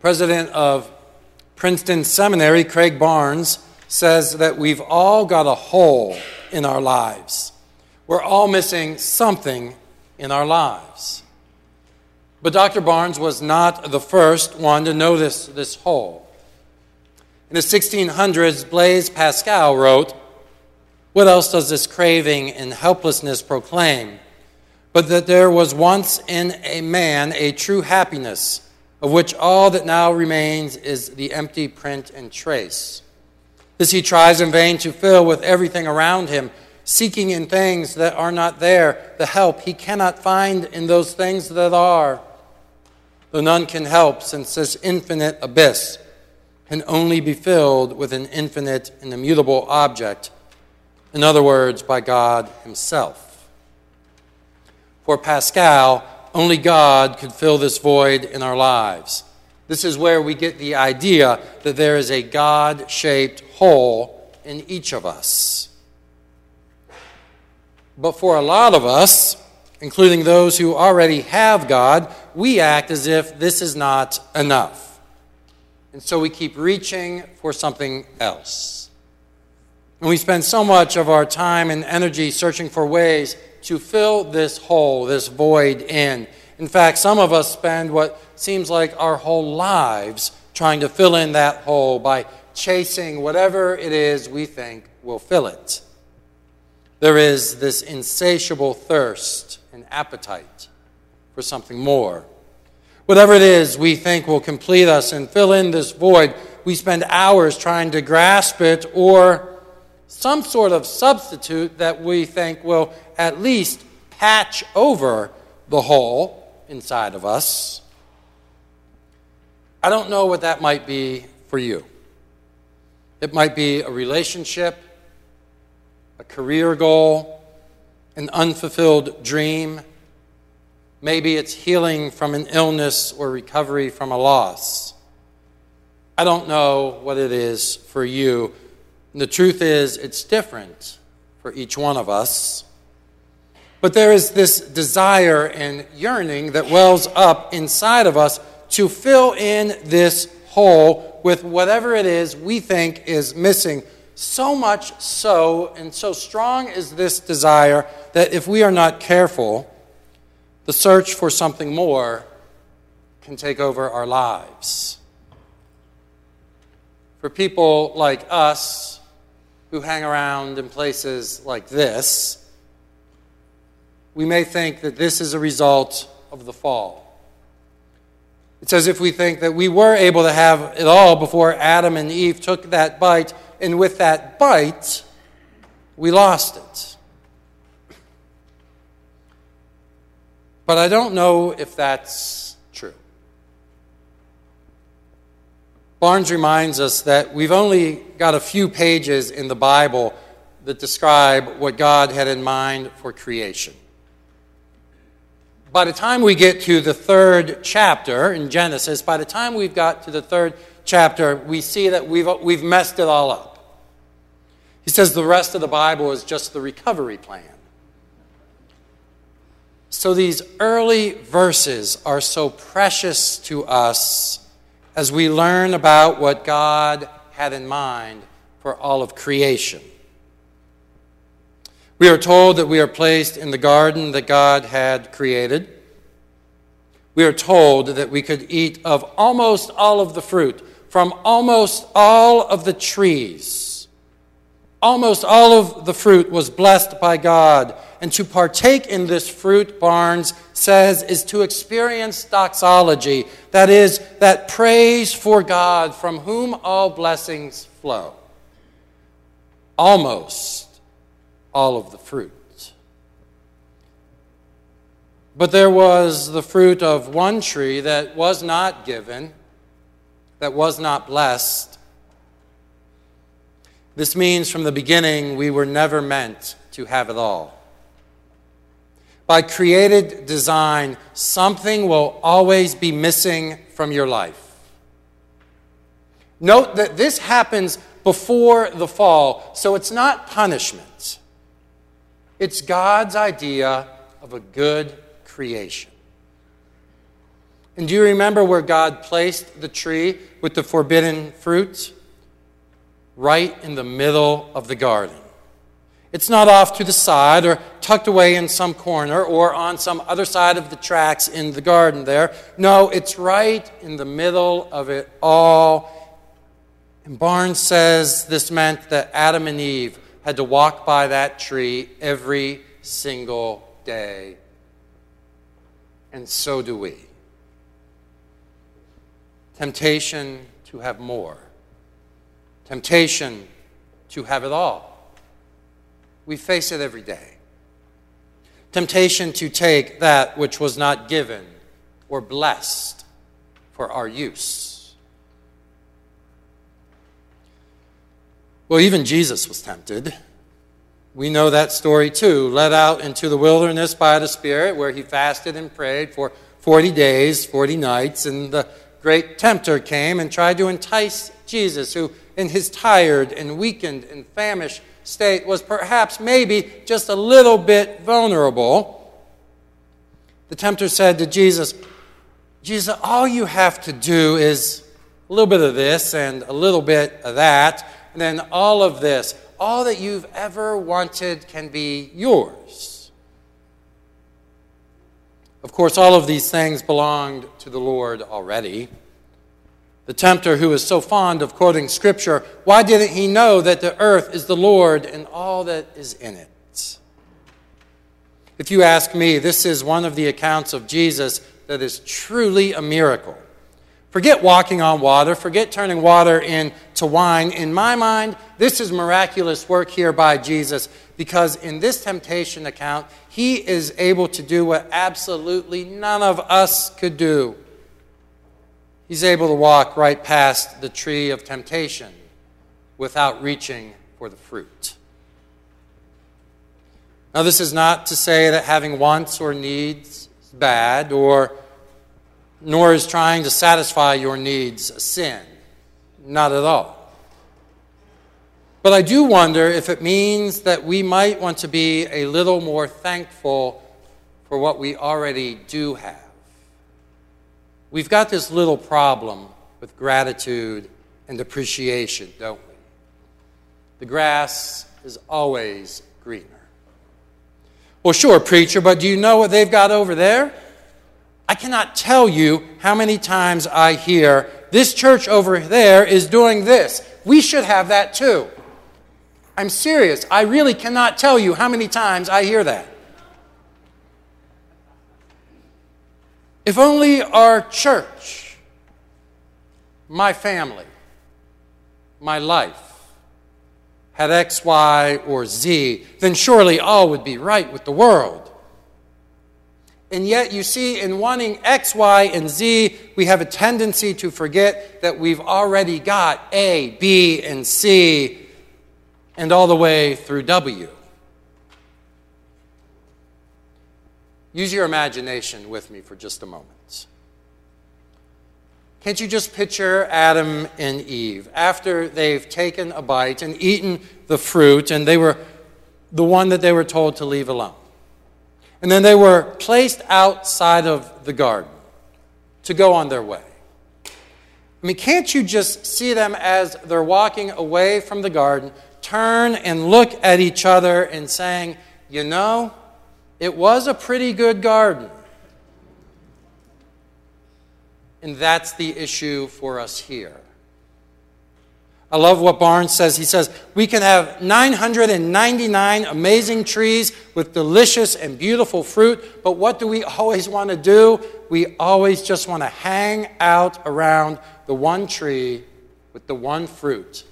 President of Princeton Seminary, Craig Barnes, says that we've all got a hole in our lives. We're all missing something in our lives. But Dr. Barnes was not the first one to notice this hole. In the 1600s, Blaise Pascal wrote, What else does this craving and helplessness proclaim? But that there was once in a man a true happiness, of which all that now remains is the empty print and trace. This he tries in vain to fill with everything around him, seeking in things that are not there the help he cannot find in those things that are. Though none can help, since this infinite abyss can only be filled with an infinite and immutable object, in other words, by God Himself. For Pascal, only God could fill this void in our lives. This is where we get the idea that there is a God shaped hole in each of us. But for a lot of us, including those who already have God, we act as if this is not enough. And so we keep reaching for something else. And we spend so much of our time and energy searching for ways to fill this hole, this void in. In fact, some of us spend what seems like our whole lives trying to fill in that hole by chasing whatever it is we think will fill it. There is this insatiable thirst and appetite for something more. Whatever it is we think will complete us and fill in this void, we spend hours trying to grasp it or some sort of substitute that we think will at least patch over the hole inside of us. I don't know what that might be for you. It might be a relationship, a career goal, an unfulfilled dream. Maybe it's healing from an illness or recovery from a loss. I don't know what it is for you. And the truth is, it's different for each one of us. But there is this desire and yearning that wells up inside of us to fill in this hole with whatever it is we think is missing. So much so, and so strong is this desire that if we are not careful, the search for something more can take over our lives. For people like us who hang around in places like this, we may think that this is a result of the fall. It's as if we think that we were able to have it all before Adam and Eve took that bite, and with that bite, we lost it. But I don't know if that's true. Barnes reminds us that we've only got a few pages in the Bible that describe what God had in mind for creation. By the time we get to the third chapter in Genesis, by the time we've got to the third chapter, we see that we've, we've messed it all up. He says the rest of the Bible is just the recovery plan. So these early verses are so precious to us as we learn about what God had in mind for all of creation. We are told that we are placed in the garden that God had created. We are told that we could eat of almost all of the fruit from almost all of the trees. Almost all of the fruit was blessed by God. And to partake in this fruit, Barnes says, is to experience doxology. That is, that praise for God from whom all blessings flow. Almost all of the fruit. But there was the fruit of one tree that was not given, that was not blessed. This means from the beginning we were never meant to have it all. By created design, something will always be missing from your life. Note that this happens before the fall, so it's not punishment. It's God's idea of a good creation. And do you remember where God placed the tree with the forbidden fruit? Right in the middle of the garden. It's not off to the side or tucked away in some corner or on some other side of the tracks in the garden there. No, it's right in the middle of it all. And Barnes says this meant that Adam and Eve had to walk by that tree every single day. And so do we. Temptation to have more, temptation to have it all. We face it every day. Temptation to take that which was not given or blessed for our use. Well, even Jesus was tempted. We know that story too. Led out into the wilderness by the Spirit, where he fasted and prayed for 40 days, 40 nights, and the great tempter came and tried to entice Jesus, who, in his tired and weakened and famished state, was perhaps maybe just a little bit vulnerable. The tempter said to Jesus, Jesus, all you have to do is a little bit of this and a little bit of that, and then all of this. All that you've ever wanted can be yours. Of course, all of these things belonged to the Lord already. The tempter, who is so fond of quoting Scripture, why didn't he know that the earth is the Lord and all that is in it? If you ask me, this is one of the accounts of Jesus that is truly a miracle. Forget walking on water, forget turning water into wine. In my mind, this is miraculous work here by Jesus because in this temptation account, he is able to do what absolutely none of us could do he's able to walk right past the tree of temptation without reaching for the fruit. Now, this is not to say that having wants or needs is bad, or nor is trying to satisfy your needs a sin. Not at all. But I do wonder if it means that we might want to be a little more thankful for what we already do have. We've got this little problem with gratitude and appreciation, don't we? The grass is always greener. Well, sure, preacher, but do you know what they've got over there? I cannot tell you how many times I hear, this church over there is doing this. We should have that too. I'm serious. I really cannot tell you how many times I hear that. If only our church, my family, my life had X, Y, or Z, then surely all would be right with the world. And yet, you see, in wanting X, Y, and Z, we have a tendency to forget that we've already got A, B, and C, and all the way through W. Use your imagination with me for just a moment. Can't you just picture Adam and Eve after they've taken a bite and eaten the fruit, and they were the one that they were told to leave alone? And then they were placed outside of the garden to go on their way. I mean, can't you just see them as they're walking away from the garden, turn and look at each other and saying, You know, it was a pretty good garden. And that's the issue for us here. I love what Barnes says. He says, We can have 999 amazing trees with delicious and beautiful fruit, but what do we always want to do? We always just want to hang out around the one tree with the one fruit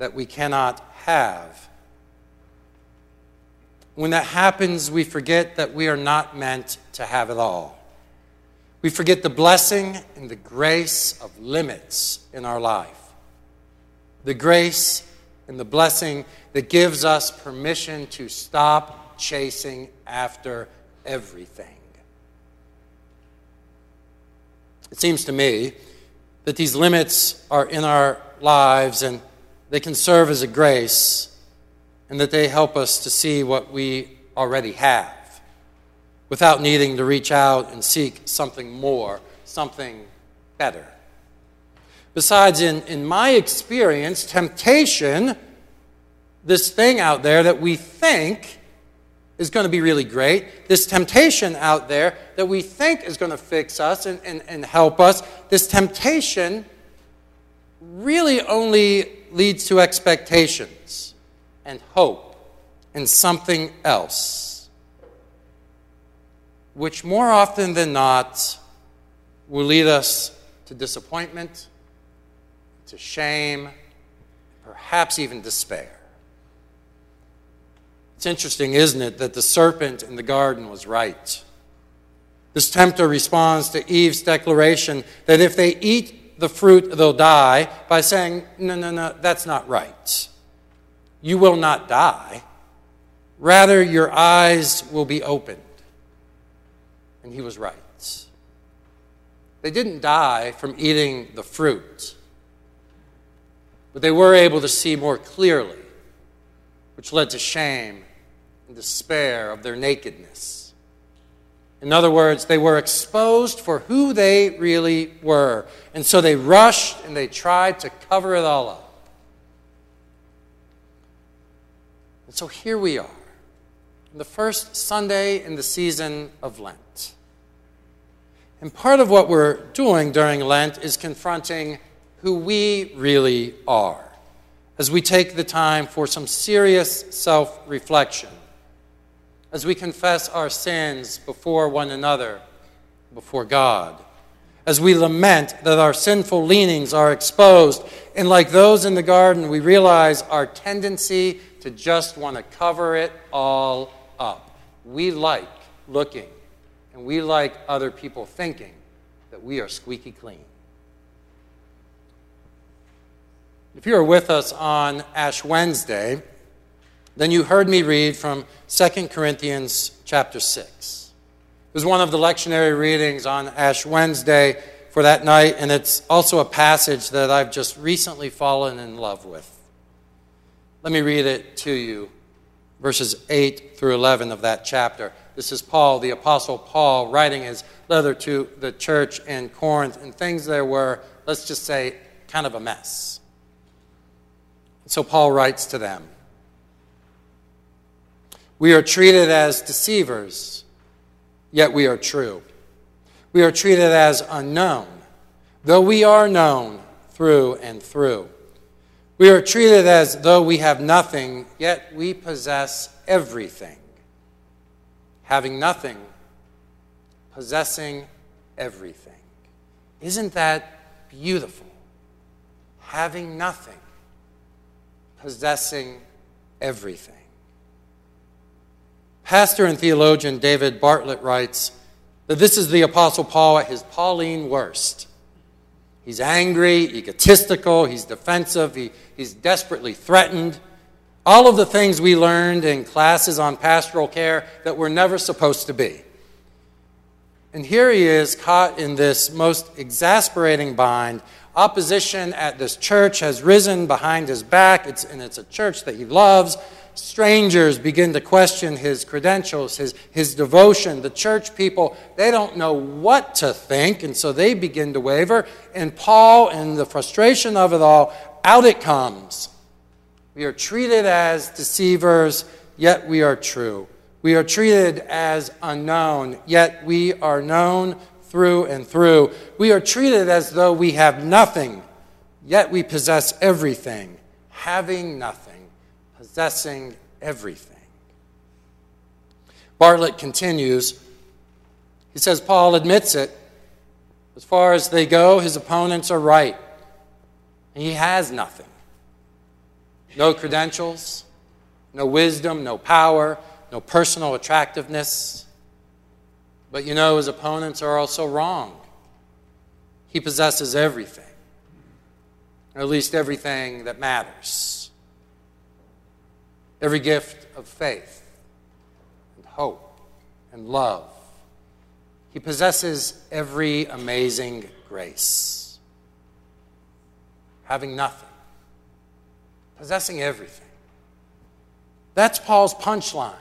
that we cannot have when that happens, we forget that we are not meant to have it all. We forget the blessing and the grace of limits in our life. The grace and the blessing that gives us permission to stop chasing after everything. It seems to me that these limits are in our lives and they can serve as a grace and that they help us to see what we already have. without needing to reach out and seek something more, something better. Besides, in, in my experience, temptation, this thing out there that we think is going to be really great, this temptation out there that we think is going to fix us and, and, and help us, this temptation really only leads to expectations and hope and something else, which more often than not will lead us to disappointment, to shame, perhaps even despair. It's interesting, isn't it, that the serpent in the garden was right. This tempter responds to Eve's declaration that if they eat the fruit, they'll die by saying, No, no, no, that's not right. You will not die. Rather, your eyes will be opened. And he was right. They didn't die from eating the fruit, but they were able to see more clearly, which led to shame and despair of their nakedness. In other words, they were exposed for who they really were. And so they rushed and they tried to cover it all up. And so here we are, the first Sunday in the season of Lent. And part of what we're doing during Lent is confronting who we really are as we take the time for some serious self reflection as we confess our sins before one another, before God, as we lament that our sinful leanings are exposed, and like those in the garden, we realize our tendency to just want to cover it all up. We like looking, and we like other people thinking that we are squeaky clean. If you are with us on Ash Wednesday, then you heard me read from 2 Corinthians chapter 6. It was one of the lectionary readings on Ash Wednesday for that night, and it's also a passage that I've just recently fallen in love with. Let me read it to you, verses 8 through 11 of that chapter. This is Paul, the Apostle Paul, writing his letter to the church in Corinth, and things there were, let's just say, kind of a mess. So Paul writes to them. We are treated as deceivers, yet we are true. We are treated as unknown, though we are known through and through. We are treated as though we have nothing, yet we possess everything. Having nothing, possessing everything. Isn't that beautiful? Having nothing, possessing everything. Pastor and theologian David Bartlett writes that this is the Apostle Paul at his Pauline worst. He's angry, egotistical, he's defensive, he, he's desperately threatened. All of the things we learned in classes on pastoral care that we're never supposed to be. And here he is caught in this most exasperating bind. Opposition at this church has risen behind his back, it's, and it's a church that he loves strangers begin to question his credentials, his, his devotion. The church people, they don't know what to think, and so they begin to waver. And Paul, in the frustration of it all, out it comes. We are treated as deceivers, yet we are true. We are treated as unknown, yet we are known through and through. We are treated as though we have nothing, yet we possess everything, having nothing possessing everything. Bartlett continues. He says, Paul admits it. As far as they go, his opponents are right. He has nothing no credentials, no wisdom, no power, no personal attractiveness. But you know, his opponents are also wrong. He possesses everything, or at least everything that matters every gift of faith and hope and love. He possesses every amazing grace, having nothing, possessing everything. That's Paul's punchline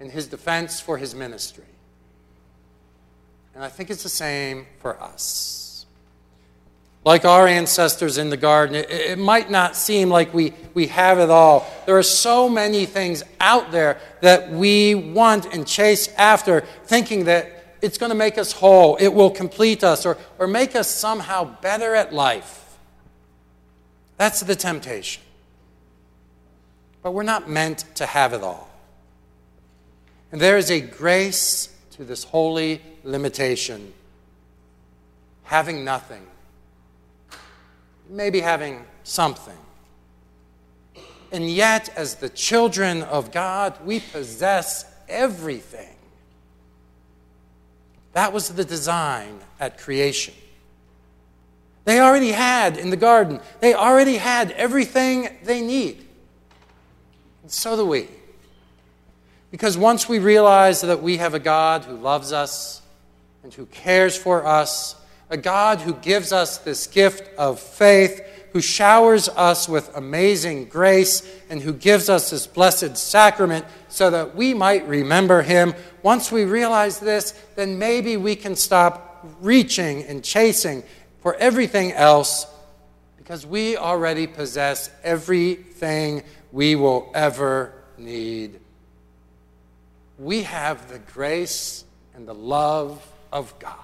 in his defense for his ministry. And I think it's the same for us. Like our ancestors in the garden, it, it, might not seem like we, we have it all. There are so many things out there that we want and chase after, thinking that it's going to make us whole, it will complete us, or, or make us somehow better at life. That's the temptation. But we're not meant to have it all. And there is a grace to this holy limitation having nothing, maybe having something. And yet, as the children of God, we possess everything. That was the design at creation. They already had in the garden, they already had everything they need. And so do we. Because once we realize that we have a God who loves us and who cares for us, a God who gives us this gift of faith, who showers us with amazing grace, and who gives us this blessed sacrament so that we might remember Him, once we realize this, then maybe we can stop reaching and chasing for everything else because we already possess everything we will ever need we have the grace and the love of God.